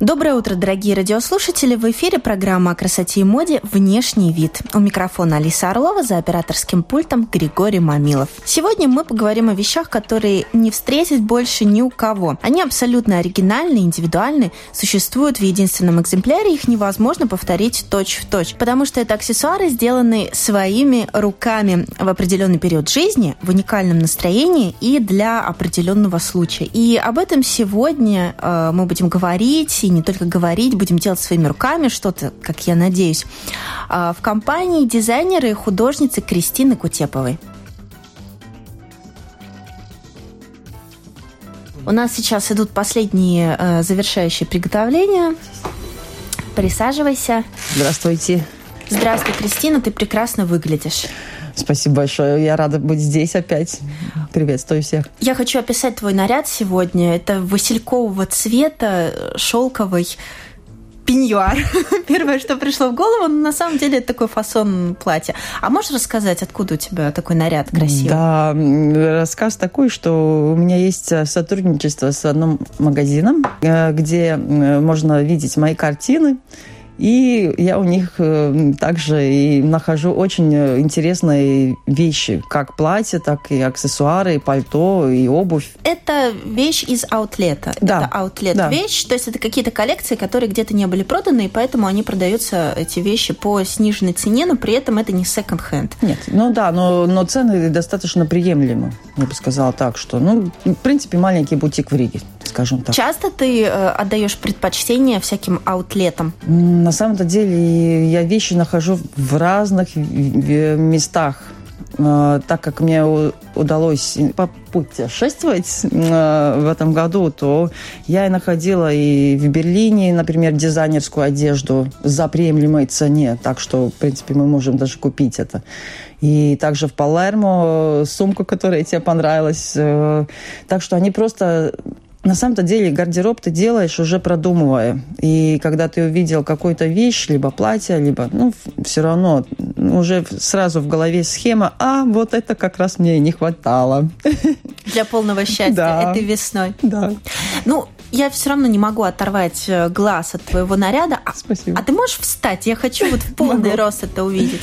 Доброе утро, дорогие радиослушатели! В эфире программа о красоте и моде «Внешний вид». У микрофона Алиса Орлова, за операторским пультом Григорий Мамилов. Сегодня мы поговорим о вещах, которые не встретить больше ни у кого. Они абсолютно оригинальны, индивидуальны, существуют в единственном экземпляре, их невозможно повторить точь-в-точь, потому что это аксессуары, сделанные своими руками в определенный период жизни, в уникальном настроении и для определенного случая. И об этом сегодня э, мы будем говорить и не только говорить, будем делать своими руками что-то, как я надеюсь, а, в компании дизайнера и художницы Кристины Кутеповой. У нас сейчас идут последние э, завершающие приготовления. Присаживайся. Здравствуйте. Здравствуй, Кристина, ты прекрасно выглядишь. Спасибо большое. Я рада быть здесь опять. Приветствую всех. Я хочу описать твой наряд сегодня. Это василькового цвета, шелковый пеньюар. Первое, что пришло в голову, но на самом деле это такой фасон платья. А можешь рассказать, откуда у тебя такой наряд красивый? Да, рассказ такой, что у меня есть сотрудничество с одним магазином, э, где можно видеть мои картины. И я у них э, также и нахожу очень э, интересные вещи, как платья, так и аксессуары, и пальто, и обувь. Это вещь из аутлета. Да. Это аутлет да. вещь, то есть это какие-то коллекции, которые где-то не были проданы, и поэтому они продаются, эти вещи, по сниженной цене, но при этом это не секонд-хенд. Нет, ну да, но, но цены достаточно приемлемы, я бы сказала так, что, ну, в принципе, маленький бутик в Риге, скажем так. Часто ты э, отдаешь предпочтение всяким аутлетам? На самом-то деле я вещи нахожу в разных местах. А, так как мне удалось попутешествовать в этом году, то я и находила и в Берлине, например, дизайнерскую одежду за приемлемой цене, так что, в принципе, мы можем даже купить это. И также в Палермо сумку, которая тебе понравилась. Э, так что они просто на самом-то деле гардероб ты делаешь уже продумывая. И когда ты увидел какую-то вещь, либо платье, либо, ну, все равно уже сразу в голове схема, а вот это как раз мне и не хватало. Для полного счастья да. этой весной. Да. Ну, я все равно не могу оторвать э, глаз от твоего наряда. А, Спасибо. А ты можешь встать? Я хочу вот в полный рост это увидеть.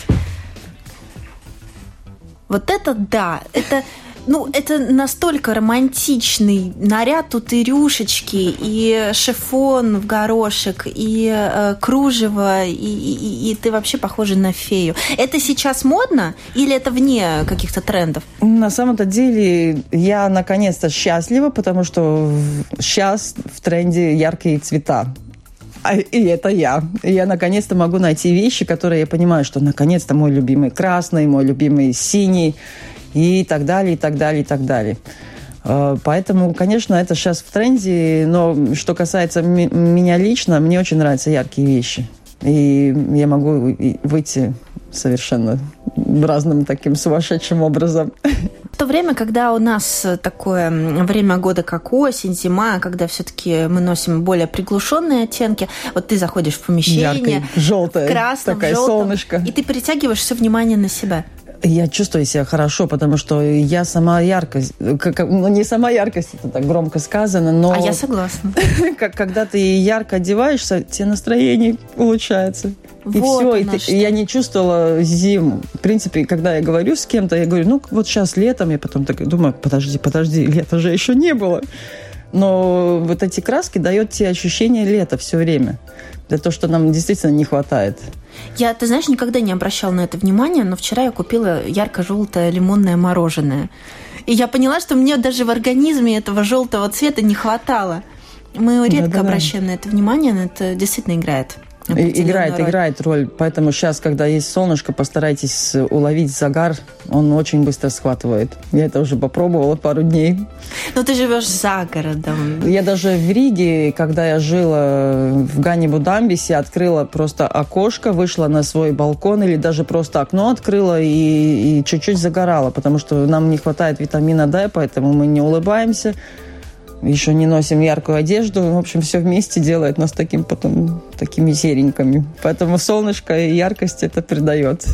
Вот это да, это ну, это настолько романтичный наряд. Тут и рюшечки, и шифон в горошек, и э, кружево, и, и, и ты вообще похожа на фею. Это сейчас модно или это вне каких-то трендов? На самом-то деле я наконец-то счастлива, потому что сейчас в тренде яркие цвета. А, и это я. Я наконец-то могу найти вещи, которые я понимаю, что наконец-то мой любимый красный, мой любимый синий и так далее, и так далее, и так далее. Э, поэтому, конечно, это сейчас в тренде, но что касается меня лично, мне очень нравятся яркие вещи. И я могу выйти совершенно разным таким сумасшедшим образом. В то время, когда у нас такое время года, как осень, зима, когда все-таки мы носим более приглушенные оттенки, вот ты заходишь в помещение, Яркое, желтое, красном, такое желтом, солнышко, и ты притягиваешь все внимание на себя. Я чувствую себя хорошо, потому что я сама яркость, как, ну не сама яркость, это так громко сказано, но... А я согласна. Когда ты ярко одеваешься, тебе настроение улучшается. И вот все, и ты, я не чувствовала зиму. В принципе, когда я говорю с кем-то, я говорю, ну вот сейчас летом, я потом так думаю, подожди, подожди, лета же еще не было. Но вот эти краски дают тебе ощущение лета все время. Это то, что нам действительно не хватает. Я, ты знаешь, никогда не обращала на это внимания, но вчера я купила ярко-желтое лимонное мороженое. И я поняла, что мне даже в организме этого желтого цвета не хватало. Мы редко да, да, обращаем да. на это внимание, но это действительно играет Играет, роль. играет роль. Поэтому сейчас, когда есть солнышко, постарайтесь уловить загар. Он очень быстро схватывает. Я это уже попробовала пару дней. Но ты живешь за городом. Я даже в Риге, когда я жила в Ганнибу Дамбисе, открыла просто окошко, вышла на свой балкон или даже просто окно открыла и, и чуть-чуть загорала, потому что нам не хватает витамина D, поэтому мы не улыбаемся еще не носим яркую одежду. В общем, все вместе делает нас таким потом такими серенькими. Поэтому солнышко и яркость это придает.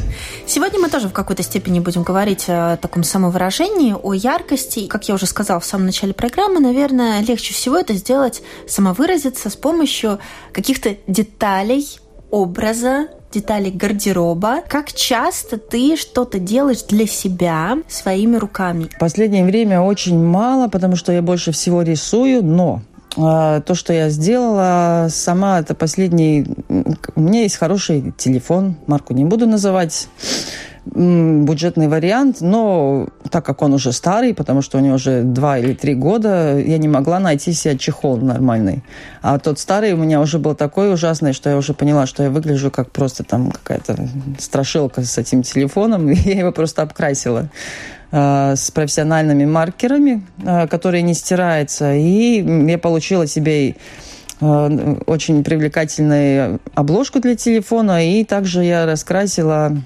Сегодня мы тоже в какой-то степени будем говорить о таком самовыражении, о яркости. Как я уже сказала в самом начале программы, наверное, легче всего это сделать, самовыразиться с помощью каких-то деталей, образа, деталей гардероба. Как часто ты что-то делаешь для себя своими руками? В последнее время очень мало, потому что я больше всего рисую, но а, то, что я сделала сама, это последний... У меня есть хороший телефон, марку не буду называть бюджетный вариант, но так как он уже старый, потому что у него уже два или три года, я не могла найти себе чехол нормальный. А тот старый у меня уже был такой ужасный, что я уже поняла, что я выгляжу как просто там какая-то страшилка с этим телефоном, и я его просто обкрасила э, с профессиональными маркерами, э, которые не стираются, и я получила себе э, очень привлекательную обложку для телефона, и также я раскрасила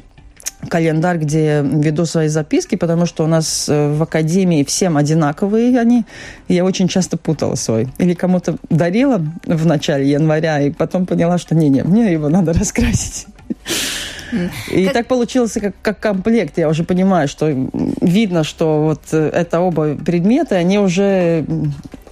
календарь, где веду свои записки, потому что у нас э, в академии всем одинаковые они. И я очень часто путала свой. Или кому-то дарила в начале января, и потом поняла, что не-не, мне его надо раскрасить. И как... так получилось как, как комплект. Я уже понимаю, что видно, что вот э, это оба предмета, они уже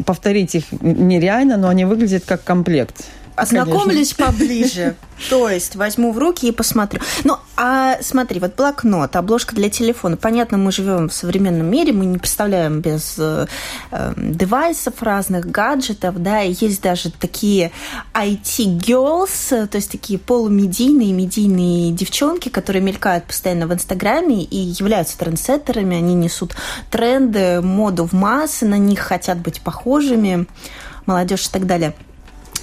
повторить их нереально, но они выглядят как комплект. Ознакомлюсь поближе. То есть возьму в руки и посмотрю. Ну, а смотри, вот блокнот, обложка для телефона. Понятно, мы живем в современном мире, мы не представляем без э, эм, девайсов разных, гаджетов, да, есть даже такие IT-girls, то есть такие полумедийные, медийные девчонки, которые мелькают постоянно в Инстаграме и являются трендсеттерами, они несут тренды, моду в массы, на них хотят быть похожими, молодежь и так далее.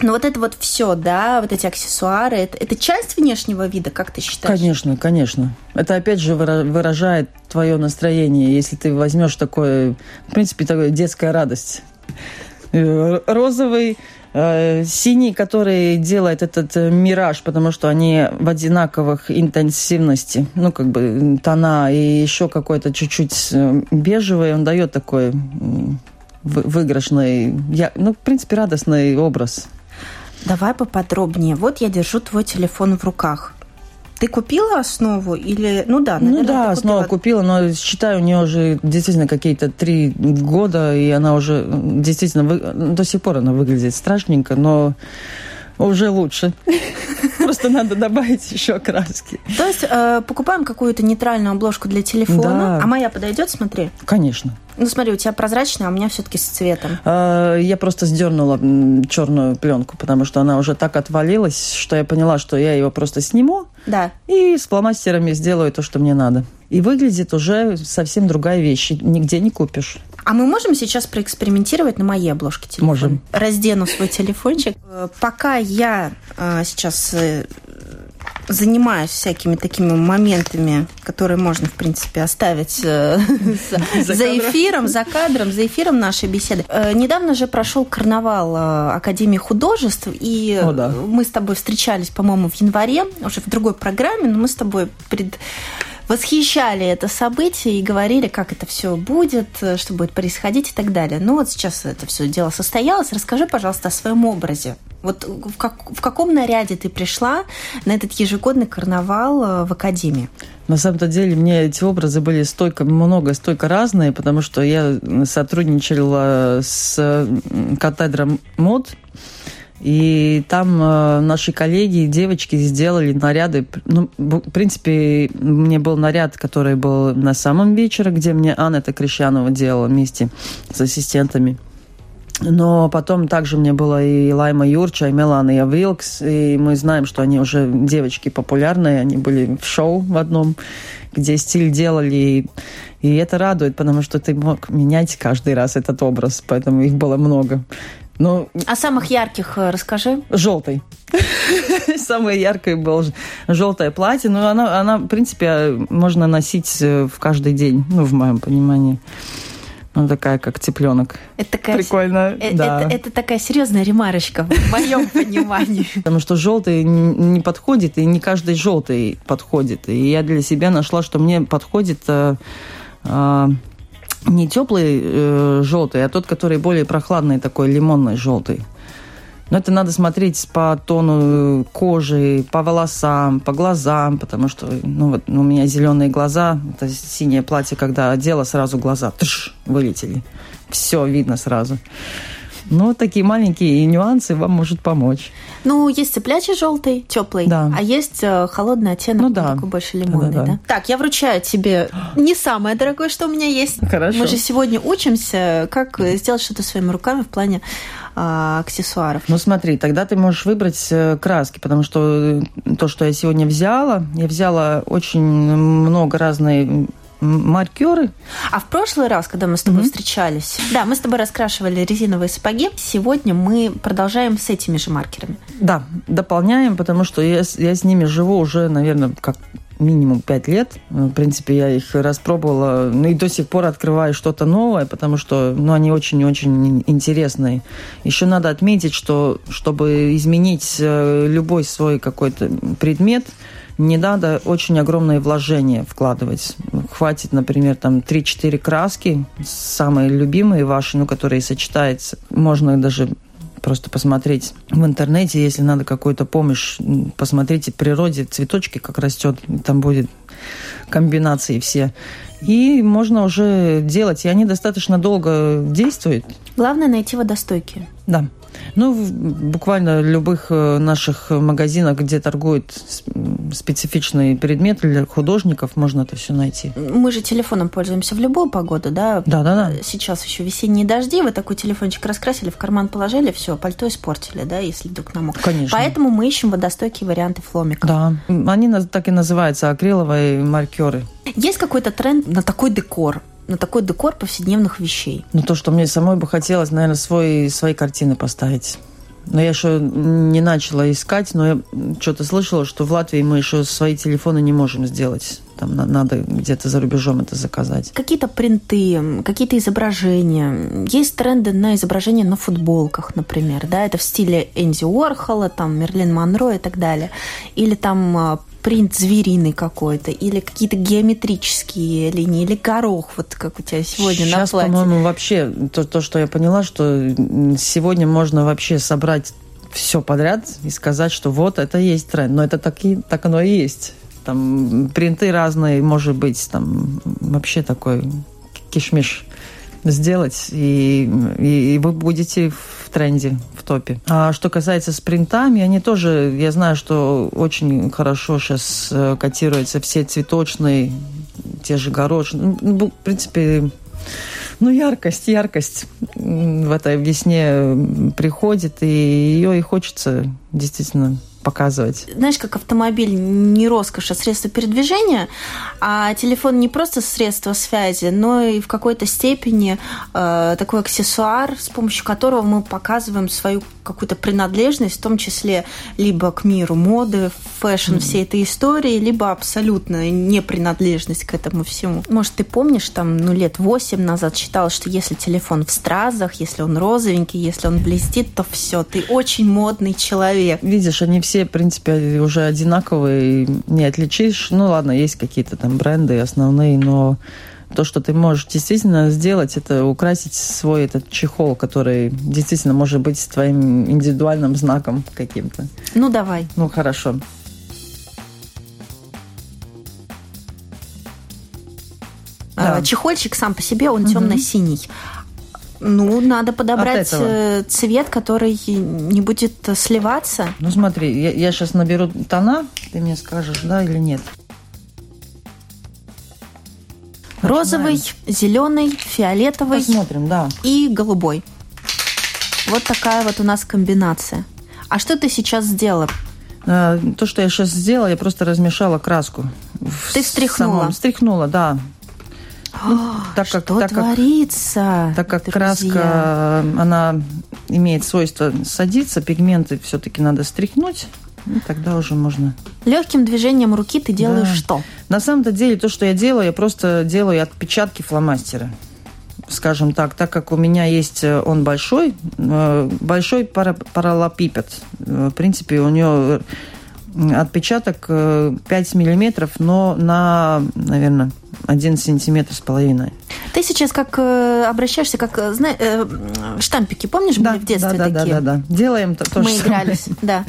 Но вот это вот все, да, вот эти аксессуары, это, это часть внешнего вида, как ты считаешь? Конечно, конечно. Это опять же выражает твое настроение. Если ты возьмешь такое, в принципе, такая детская радость. Э, розовый, э, синий, который делает этот э, мираж, потому что они в одинаковых интенсивности, ну, как бы тона, и еще какой-то чуть-чуть бежевый, он дает такой выигрышный, я, ну, в принципе, радостный образ. Давай поподробнее. Вот я держу твой телефон в руках. Ты купила основу или... Ну да, наверное, Ну да, основу купила, но считаю, у нее уже действительно какие-то три года, и она уже действительно... Вы... До сих пор она выглядит страшненько, но уже лучше. Просто надо добавить еще краски. То есть э, покупаем какую-то нейтральную обложку для телефона, а моя подойдет, смотри? Конечно. Ну смотри, у тебя прозрачная, а у меня все-таки с цветом. А, я просто сдернула черную пленку, потому что она уже так отвалилась, что я поняла, что я ее просто сниму. Да. И с фломастерами сделаю то, что мне надо. И выглядит уже совсем другая вещь. Нигде не купишь. А мы можем сейчас проэкспериментировать на моей обложке телефона? Можем. Раздену свой телефончик. Э, пока я э, сейчас э, занимаюсь всякими такими моментами, которые можно, в принципе, оставить за, за эфиром, за кадром, за эфиром нашей беседы. Недавно же прошел карнавал Академии художеств, и О, да. мы с тобой встречались, по-моему, в январе, уже в другой программе, но мы с тобой пред восхищали это событие и говорили, как это все будет, что будет происходить и так далее. Ну вот сейчас это все дело состоялось. Расскажи, пожалуйста, о своем образе. Вот в, как, в каком наряде ты пришла на этот ежегодный карнавал э, в Академии? На самом-то деле мне эти образы были столько много, столько разные, потому что я сотрудничала с катедром мод, и там э, наши коллеги, девочки сделали наряды. Ну, в принципе, мне был наряд, который был на самом вечере, где мне Анна Крещанова делала вместе с ассистентами. Но потом также мне было и Лайма Юрча, и Мелана и Вилкс, и мы знаем, что они уже девочки популярные, они были в шоу в одном, где стиль делали, и это радует, потому что ты мог менять каждый раз этот образ, поэтому их было много. Ну, а самых ярких э, расскажи. Желтый. Самое яркое было желтое платье. Но она, она, в принципе, можно носить э, в каждый день, ну, в моем понимании. Она такая, как цыпленок. Это такая, Прикольно, это, да. Это, это такая серьезная ремарочка в моем понимании. Потому что желтый не подходит, и не каждый желтый подходит. И я для себя нашла, что мне подходит э, э, не теплый э, желтый, а тот, который более прохладный, такой лимонный желтый. Но это надо смотреть по тону кожи, по волосам, по глазам, потому что ну, вот, у меня зеленые глаза, это синее платье, когда одела, сразу глаза тш, вылетели. Все видно сразу. Ну, такие маленькие нюансы вам может помочь. Ну, есть цыплячий желтый, теплый, да. а есть э, холодный оттенок, ну, да. такой больше лимонный, да, да, да. Так, я вручаю тебе не самое дорогое, что у меня есть. Хорошо. Мы же сегодня учимся, как сделать что-то своими руками в плане а, аксессуаров. Ну смотри, тогда ты можешь выбрать э, краски, потому что э, то, что я сегодня взяла, я взяла очень много разной маркеры. А в прошлый раз, когда мы с тобой mm-hmm. встречались, да, мы с тобой раскрашивали резиновые сапоги. Сегодня мы продолжаем с этими же маркерами. Да, дополняем, потому что я, я с ними живу уже, наверное, как минимум пять лет. В принципе, я их распробовала, ну и до сих пор открываю что-то новое, потому что ну, они очень-очень интересные. Еще надо отметить, что чтобы изменить э, любой свой какой-то предмет, не надо очень огромные вложения вкладывать. Хватит, например, там 3-4 краски, самые любимые ваши, ну, которые сочетаются. Можно даже просто посмотреть в интернете, если надо какую-то помощь, посмотрите в природе цветочки, как растет, там будет комбинации все. И можно уже делать, и они достаточно долго действуют. Главное найти водостойкие. Да. Ну, буквально в любых э, наших магазинах, где торгуют специфичный предмет для художников, можно это все найти. Мы же телефоном пользуемся в любую погоду, да? Да, да, да. Сейчас еще весенние дожди, вы такой телефончик раскрасили, в карман положили, все, пальто испортили, да, если вдруг намок. Конечно. Поэтому мы ищем водостойкие варианты фломиков. Да, они так и называются, акриловые маркеры. Есть какой-то тренд на такой декор? На такой декор повседневных вещей? Ну, то, что мне самой бы хотелось, наверное, свой, свои картины поставить. Но я еще не начала искать, но я что-то слышала, что в Латвии мы еще свои телефоны не можем сделать. Там надо где-то за рубежом это заказать. Какие-то принты, какие-то изображения. Есть тренды на изображения на футболках, например. Да? Это в стиле Энди Уорхола, там, Мерлин Монро и так далее. Или там а, принт звериный какой-то, или какие-то геометрические линии, или горох, вот как у тебя сегодня Сейчас, на платье. по-моему, вообще то, то, что я поняла, что сегодня можно вообще собрать все подряд и сказать, что вот это есть тренд. Но это так, и, так оно и есть. Там принты разные, может быть, там вообще такой кишмиш сделать, и, и, и вы будете в тренде, в топе. А что касается спринтами, они тоже, я знаю, что очень хорошо сейчас э, котируются все цветочные, те же горошины. Ну, в принципе, ну, яркость, яркость в этой весне приходит, и ее и хочется действительно показывать. Знаешь, как автомобиль не роскошь, а средство передвижения, а телефон не просто средство связи, но и в какой-то степени э, такой аксессуар, с помощью которого мы показываем свою какую-то принадлежность, в том числе либо к миру моды, fashion, mm-hmm. всей этой истории, либо абсолютно не принадлежность к этому всему. Может, ты помнишь, там, ну, лет восемь назад считалось, что если телефон в стразах, если он розовенький, если он блестит, то все, ты очень модный человек. Видишь, они все, в принципе, уже одинаковые, не отличишь. Ну, ладно, есть какие-то там бренды основные, но то, что ты можешь действительно сделать, это украсить свой этот чехол, который действительно может быть твоим индивидуальным знаком каким-то. Ну, давай. Ну, хорошо. А, да. Чехольчик сам по себе, он угу. темно-синий. Ну, надо подобрать э, цвет, который не будет сливаться. Ну, смотри, я, я сейчас наберу тона, ты мне скажешь, да или нет. Розовый, зеленый, фиолетовый. Посмотрим, да. И голубой. Вот такая вот у нас комбинация. А что ты сейчас сделала? А, то, что я сейчас сделала, я просто размешала краску. Ты встряхнула? Самом... Встряхнула, да. Ну, так как, что так творится? Так как друзья? краска, она имеет свойство садиться, пигменты все-таки надо стряхнуть. Ну, тогда уже можно. Легким движением руки ты делаешь да. что? На самом-то деле то, что я делаю, я просто делаю отпечатки фломастера. Скажем так, так как у меня есть, э, он большой, э, большой параллопипед. Э, в принципе, у него отпечаток 5 миллиметров, но на, наверное, 1 сантиметр с половиной. Ты сейчас как обращаешься, как знаешь, штампики, помнишь, да, были в детстве да, да, такие? Да, да, да. Делаем то, то Мы игрались, да.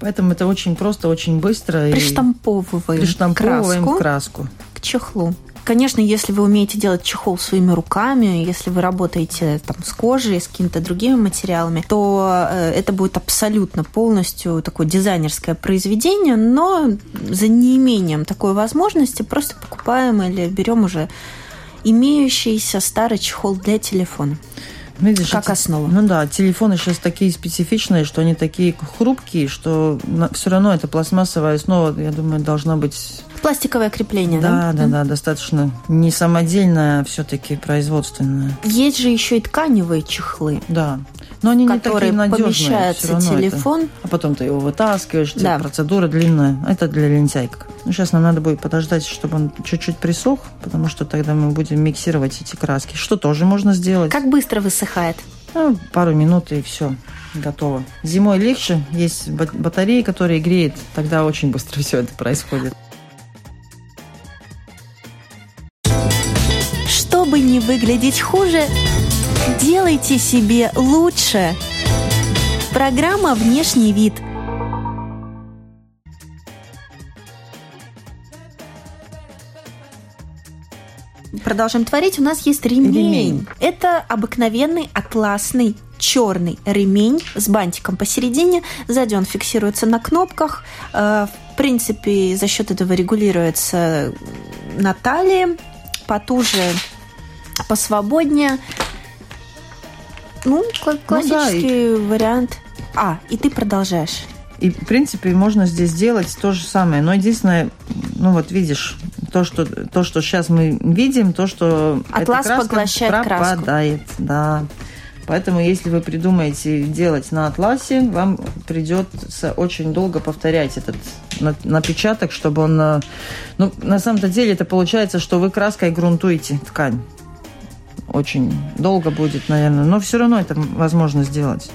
Поэтому это очень просто, очень быстро. Приштамповываем, Приштамповываем краску, краску к чехлу. Конечно, если вы умеете делать чехол своими руками, если вы работаете там, с кожей, с какими-то другими материалами, то э, это будет абсолютно полностью такое дизайнерское произведение, но за неимением такой возможности просто покупаем или берем уже имеющийся старый чехол для телефона. Видишь, как эти, основа. Ну да, телефоны сейчас такие специфичные, что они такие хрупкие, что все равно эта пластмассовая основа, я думаю, должна быть... Пластиковое крепление, да? Да, да, да, достаточно не самодельное, а все-таки производственное. Есть же еще и тканевые чехлы. Да. Но они не такие надежные. помещается телефон. Это... А потом ты его вытаскиваешь, да. процедура длинная. Это для лентяйок. Ну, сейчас нам надо будет подождать, чтобы он чуть-чуть присох, потому что тогда мы будем миксировать эти краски, что тоже можно сделать. Как быстро высыхает? Ну, пару минут и все, готово. Зимой легче, есть батареи, которые греют, тогда очень быстро все это происходит. Чтобы не выглядеть хуже, Делайте себе лучше. Программа «Внешний вид». Продолжаем творить. У нас есть ремень. ремень. Это обыкновенный атласный черный ремень с бантиком посередине. Сзади он фиксируется на кнопках. Э, в принципе, за счет этого регулируется на талии. Потуже, посвободнее. Ну, классический ну, да, вариант. А, и ты продолжаешь. И, в принципе, можно здесь сделать то же самое. Но единственное, ну вот видишь, то, что, то, что сейчас мы видим, то, что Атлас эта поглощает пропадает. Краску. Да. Поэтому, если вы придумаете делать на атласе, вам придется очень долго повторять этот напечаток, чтобы он... Э, ну, на самом-то деле это получается, что вы краской грунтуете ткань очень долго будет, наверное, но все равно это возможно сделать.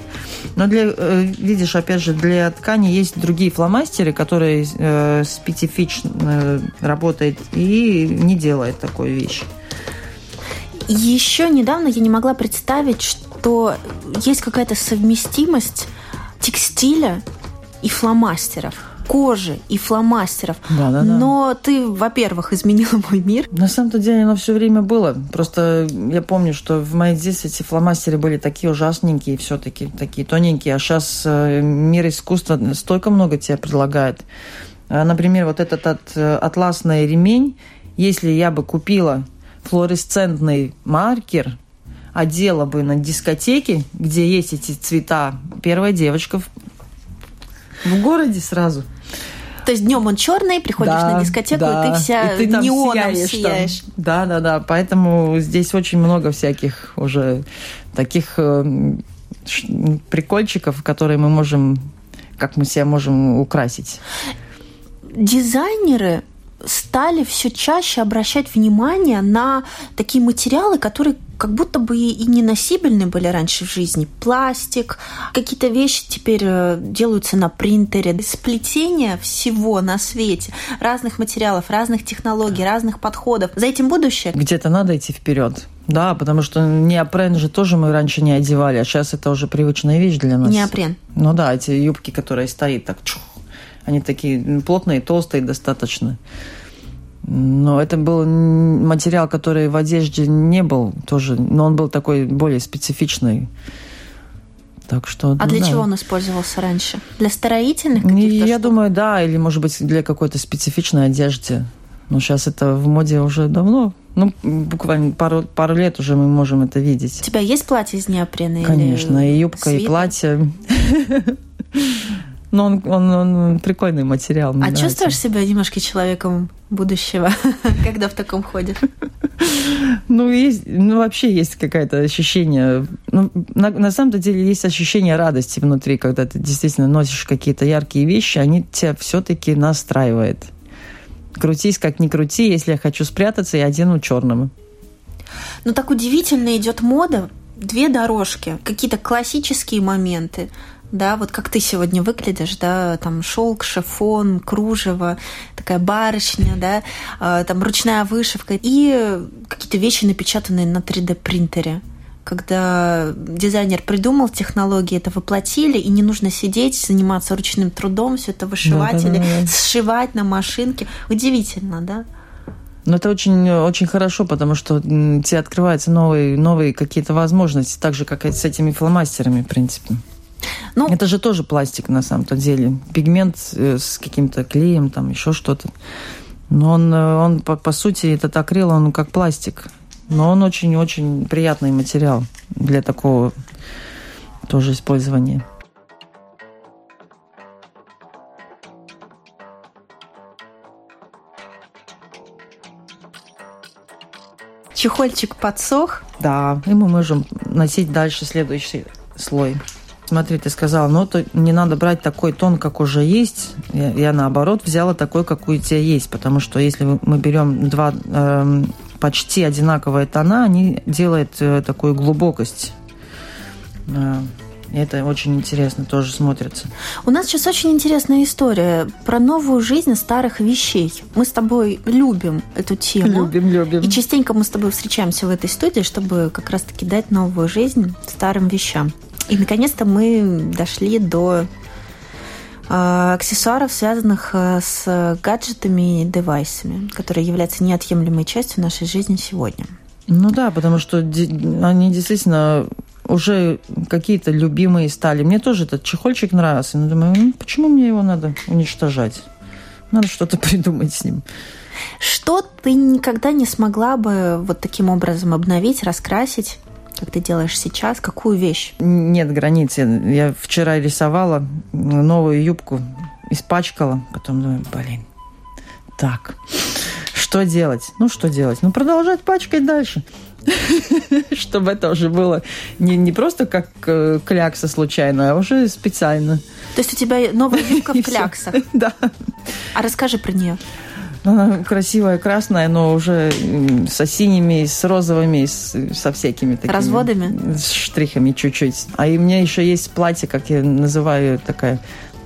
Но для, э, видишь, опять же, для ткани есть другие фломастеры, которые э, специфично работают и не делают такой вещи. Еще недавно я не могла представить, что есть какая-то совместимость текстиля и фломастеров кожи и фломастеров. Да, да, да. Но ты, во-первых, изменила мой мир. На самом-то деле оно все время было. Просто я помню, что в моей детстве эти фломастеры были такие ужасненькие, все-таки такие тоненькие. А сейчас э, мир искусства столько много тебе предлагает. А, например, вот этот от, э, атласный ремень, если я бы купила флуоресцентный маркер, одела бы на дискотеке, где есть эти цвета, первая девочка в, городе сразу – то есть днем он черный, приходишь да, на дискотеку, да. и ты вся и ты там неоном сияешь. сияешь. Там. Да, да, да. Поэтому здесь очень много всяких уже таких э, прикольчиков, которые мы можем, как мы себя можем украсить. Дизайнеры стали все чаще обращать внимание на такие материалы, которые как будто бы и неносибельны были раньше в жизни. Пластик, какие-то вещи теперь э, делаются на принтере. Сплетение всего на свете, разных материалов, разных технологий, разных подходов. За этим будущее? Где-то надо идти вперед. Да, потому что неопрен же тоже мы раньше не одевали, а сейчас это уже привычная вещь для нас. Неопрен. Ну да, эти юбки, которые стоят так чух, они такие плотные, толстые достаточно. Но это был материал, который в одежде не был тоже, но он был такой более специфичный. Так что, а ну, для да. чего он использовался раньше? Для строительных каких-то Я штук? думаю, да, или, может быть, для какой-то специфичной одежды. Но сейчас это в моде уже давно. Ну, буквально пару, пару лет уже мы можем это видеть. У тебя есть платье из неопрена? Конечно, и юбка, свитер? и платье. Но он, он, он прикольный материал. А чувствуешь себя немножко человеком будущего, когда в таком ходишь? Ну, есть, ну, вообще есть какое-то ощущение. Ну, на, на самом деле есть ощущение радости внутри, когда ты действительно носишь какие-то яркие вещи, они тебя все-таки настраивают. Крутись, как ни крути, если я хочу спрятаться, я одену черным. Ну, так удивительно идет мода. Две дорожки, какие-то классические моменты, да, вот как ты сегодня выглядишь, да, там шелк, шифон, кружево, такая барышня, да, а, там ручная вышивка и какие-то вещи, напечатанные на 3D принтере когда дизайнер придумал технологии, это воплотили, и не нужно сидеть, заниматься ручным трудом, все это вышивать да, да, да, или сшивать на машинке. Удивительно, да? Но это очень, очень хорошо, потому что тебе открываются новые, новые какие-то возможности, так же, как и с этими фломастерами, в принципе. Ну, это же тоже пластик на самом-то деле. Пигмент э, с каким-то клеем, там еще что-то. Но он, э, он по, по сути, этот акрил, он как пластик. Но он очень-очень приятный материал для такого тоже использования. Чехольчик подсох. Да, и мы можем носить дальше следующий слой смотри, ты сказала, ну, то не надо брать такой тон, как уже есть. Я, я наоборот взяла такой, какой у тебя есть, потому что если мы берем два э, почти одинаковые тона, они делают э, такую глубокость. Э, это очень интересно тоже смотрится. У нас сейчас очень интересная история про новую жизнь старых вещей. Мы с тобой любим эту тему. Любим, любим. И частенько мы с тобой встречаемся в этой студии, чтобы как раз-таки дать новую жизнь старым вещам. И наконец-то мы дошли до э, аксессуаров, связанных э, с гаджетами и девайсами, которые являются неотъемлемой частью нашей жизни сегодня. Ну да, потому что они действительно уже какие-то любимые стали. Мне тоже этот чехольчик нравился. Но думаю, ну, почему мне его надо уничтожать? Надо что-то придумать с ним. Что ты никогда не смогла бы вот таким образом обновить, раскрасить? Как ты делаешь сейчас? Какую вещь? Нет границ. Я вчера рисовала новую юбку, испачкала, потом думаю, блин, так, что делать? Ну, что делать? Ну, продолжать пачкать дальше. Чтобы это уже было не, не просто как э, клякса случайно, а уже специально. То есть у тебя новая юбка в кляксах? Да. А расскажи про нее. Она красивая, красная, но уже со синими, с розовыми, с, со всякими такими... Разводами? С штрихами чуть-чуть. А и у меня еще есть платье, как я называю, такая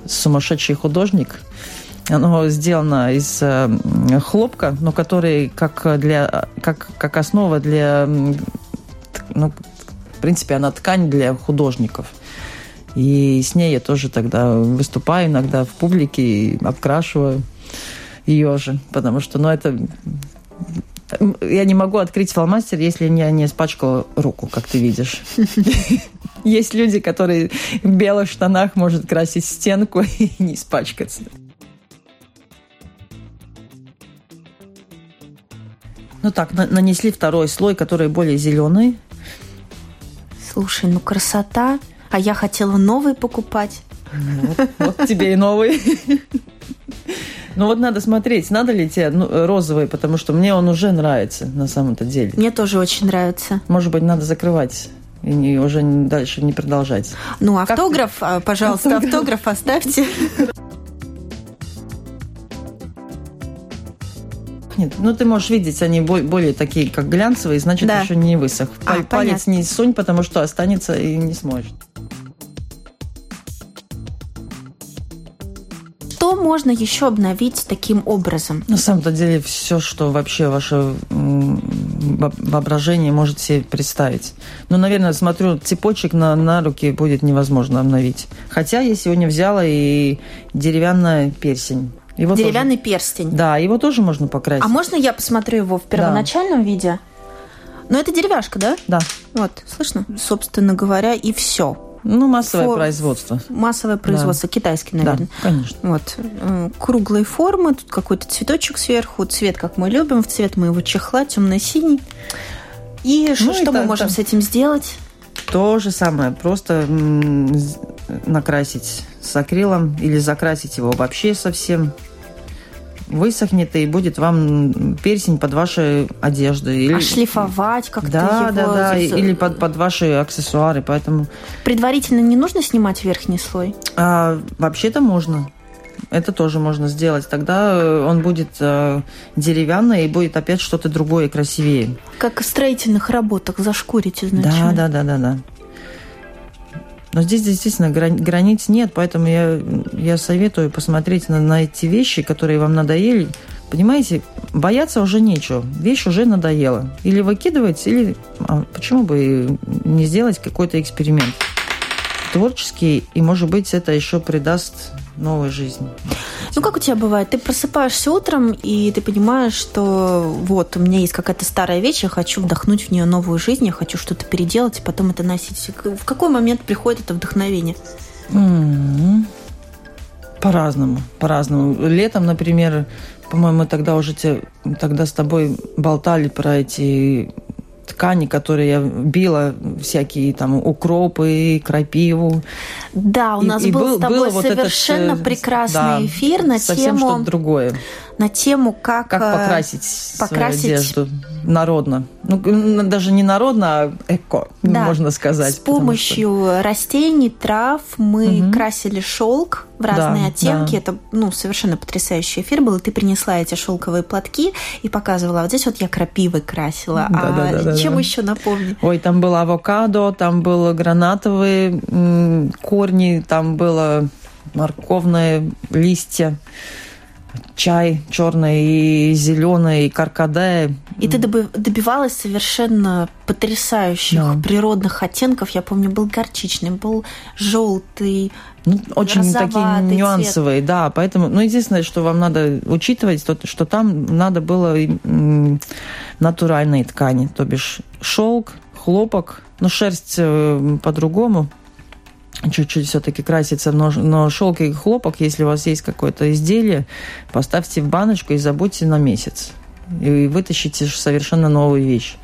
сумасшедший художник. Оно сделано из э, хлопка, но который как, для, как, как основа для... Ну, в принципе, она ткань для художников. И с ней я тоже тогда выступаю иногда в публике обкрашиваю ее же, потому что, ну, это... Я не могу открыть фломастер, если я не испачкала руку, как ты видишь. Есть люди, которые в белых штанах может красить стенку и не испачкаться. Ну так, нанесли второй слой, который более зеленый. Слушай, ну красота. А я хотела новый покупать. Вот, вот тебе и новый. Ну вот надо смотреть, надо ли тебе ну, розовый, потому что мне он уже нравится на самом-то деле. Мне тоже очень нравится. Может быть, надо закрывать и уже дальше не продолжать. Ну, автограф, как пожалуйста, автограф, автограф оставьте. Нет, ну ты можешь видеть, они более такие, как глянцевые, значит, да. еще не высох. А, Палец понятно. не сунь, потому что останется и не сможет. Можно еще обновить таким образом? На самом-то деле все, что вообще ваше воображение может себе представить. Ну, наверное, смотрю, цепочек на, на руки будет невозможно обновить. Хотя я сегодня взяла и деревянный персень. Его Деревянный тоже, перстень. Да, его тоже можно покрасить. А можно я посмотрю его в первоначальном да. виде? Ну, это деревяшка, да? Да. Вот, слышно? Собственно говоря, и все. Ну, массовое Фор... производство. Массовое производство, да. китайский, наверное. Да, конечно. Вот. Круглые формы, тут какой-то цветочек сверху, цвет, как мы любим, в цвет моего чехла, темно-синий. И ну, что мы можем с этим сделать? То же самое, просто накрасить с акрилом или закрасить его вообще совсем. Высохнет и будет вам персень под ваши одежды. Или... А шлифовать как-то да, его? Да, да, или под, под ваши аксессуары, поэтому... Предварительно не нужно снимать верхний слой? А, вообще-то можно. Это тоже можно сделать. Тогда э, он будет э, деревянный и будет опять что-то другое красивее. Как в строительных работах зашкурить изначально. Да, да, да, да, да. Но здесь действительно границ нет, поэтому я, я советую посмотреть на, на эти вещи, которые вам надоели. Понимаете, бояться уже нечего. Вещь уже надоела. Или выкидывать, или а почему бы не сделать какой-то эксперимент творческий, и, может быть, это еще придаст новую жизнь. Ну, как у тебя бывает? Ты просыпаешься утром, и ты понимаешь, что вот, у меня есть какая-то старая вещь, я хочу вдохнуть в нее новую жизнь, я хочу что-то переделать, и потом это носить. В какой момент приходит это вдохновение? Mm-hmm. По-разному, по-разному. Летом, например, по-моему, тогда уже те, тогда с тобой болтали про эти ткани, которые я била, всякие там укропы, крапиву. Да, у нас и, был и с тобой был совершенно вот этот, прекрасный да, эфир на совсем тему... что-то другое на тему, как, как э, покрасить, покрасить свою одежду народно. Ну, даже не народно, а эко, да. можно сказать. С помощью что... растений, трав мы угу. красили шелк в разные да, оттенки. Да. Это ну, совершенно потрясающий эфир был. И ты принесла эти шелковые платки и показывала. Вот здесь вот я крапивой красила. Да, а да, да, чем да. еще напомни? Ой, там было авокадо, там было гранатовые корни, там было морковные листья чай черный и зеленый, и каркаде. И ты добивалась совершенно потрясающих да. природных оттенков. Я помню, был горчичный, был желтый, ну, очень такие нюансовые, цвет. да. Поэтому, ну, единственное, что вам надо учитывать, то, что там надо было натуральные ткани, то бишь шелк, хлопок, ну, шерсть э, по-другому, чуть-чуть все-таки красится, но, но шелк и хлопок, если у вас есть какое-то изделие, поставьте в баночку и забудьте на месяц. И вытащите совершенно новую вещь.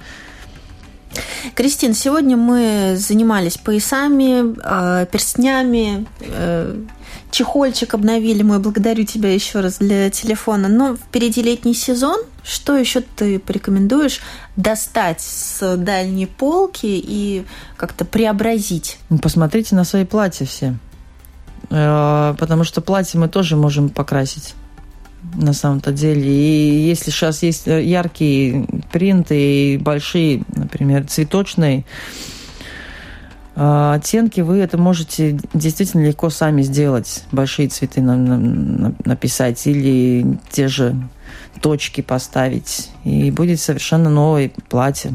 Кристин, сегодня мы занимались поясами, э, перстнями, э, чехольчик обновили мой. Благодарю тебя еще раз для телефона. Но впереди летний сезон. Что еще ты порекомендуешь достать с дальней полки и как-то преобразить? Ну, посмотрите на свои платья все. Э, потому что платье мы тоже можем покрасить на самом-то деле. И если сейчас есть яркие принты и большие, например, цветочные, оттенки вы это можете действительно легко сами сделать. Большие цветы на, на, написать или те же точки поставить. И будет совершенно новое платье.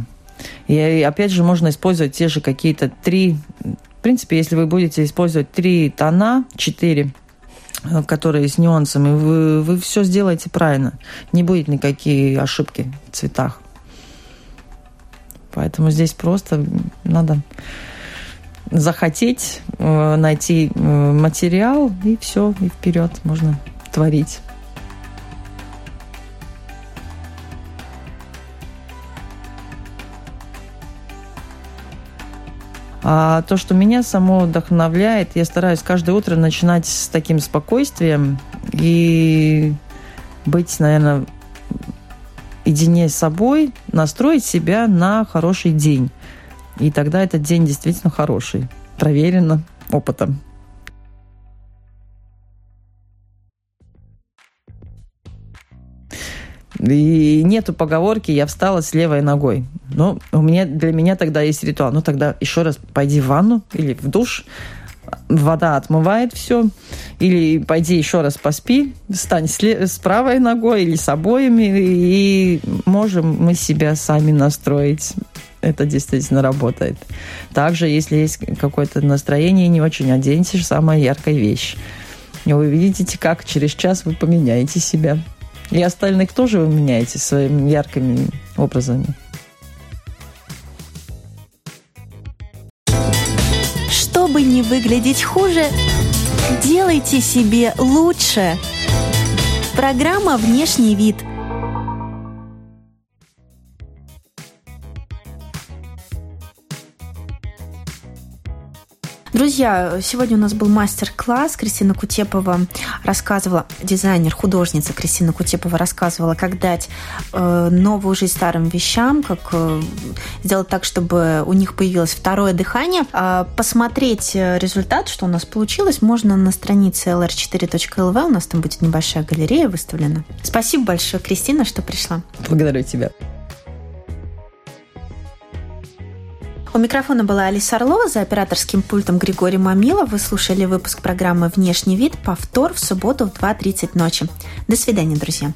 И опять же можно использовать те же какие-то три... В принципе, если вы будете использовать три тона, четыре, э, которые с нюансами, вы, вы все сделаете правильно. Не будет никакие ошибки в цветах. Поэтому здесь просто надо захотеть, э, найти э, материал, и все, и вперед можно творить. А то, что меня само вдохновляет, я стараюсь каждое утро начинать с таким спокойствием и быть, наверное, едине с собой, настроить себя на хороший день. И тогда этот день действительно хороший, проверено опытом. И нету поговорки «я встала с левой ногой». Ну, у меня, для меня тогда есть ритуал. Ну, тогда еще раз пойди в ванну или в душ, вода отмывает все, или пойди еще раз поспи, встань с, с правой ногой или с обоими, и можем мы себя сами настроить это действительно работает. Также, если есть какое-то настроение не очень, оденьте самая яркая вещь. И вы видите, как через час вы поменяете себя. И остальных тоже вы меняете своими яркими образами. Чтобы не выглядеть хуже, делайте себе лучше. Программа «Внешний вид» – Друзья, сегодня у нас был мастер-класс. Кристина Кутепова рассказывала, дизайнер, художница Кристина Кутепова рассказывала, как дать э, новую жизнь старым вещам, как э, сделать так, чтобы у них появилось второе дыхание. А посмотреть э, результат, что у нас получилось, можно на странице lr4.lv. У нас там будет небольшая галерея выставлена. Спасибо большое, Кристина, что пришла. Благодарю тебя. У микрофона была Алиса Орлова, за операторским пультом Григорий Мамилов. Вы слушали выпуск программы «Внешний вид». Повтор в субботу в 2.30 ночи. До свидания, друзья.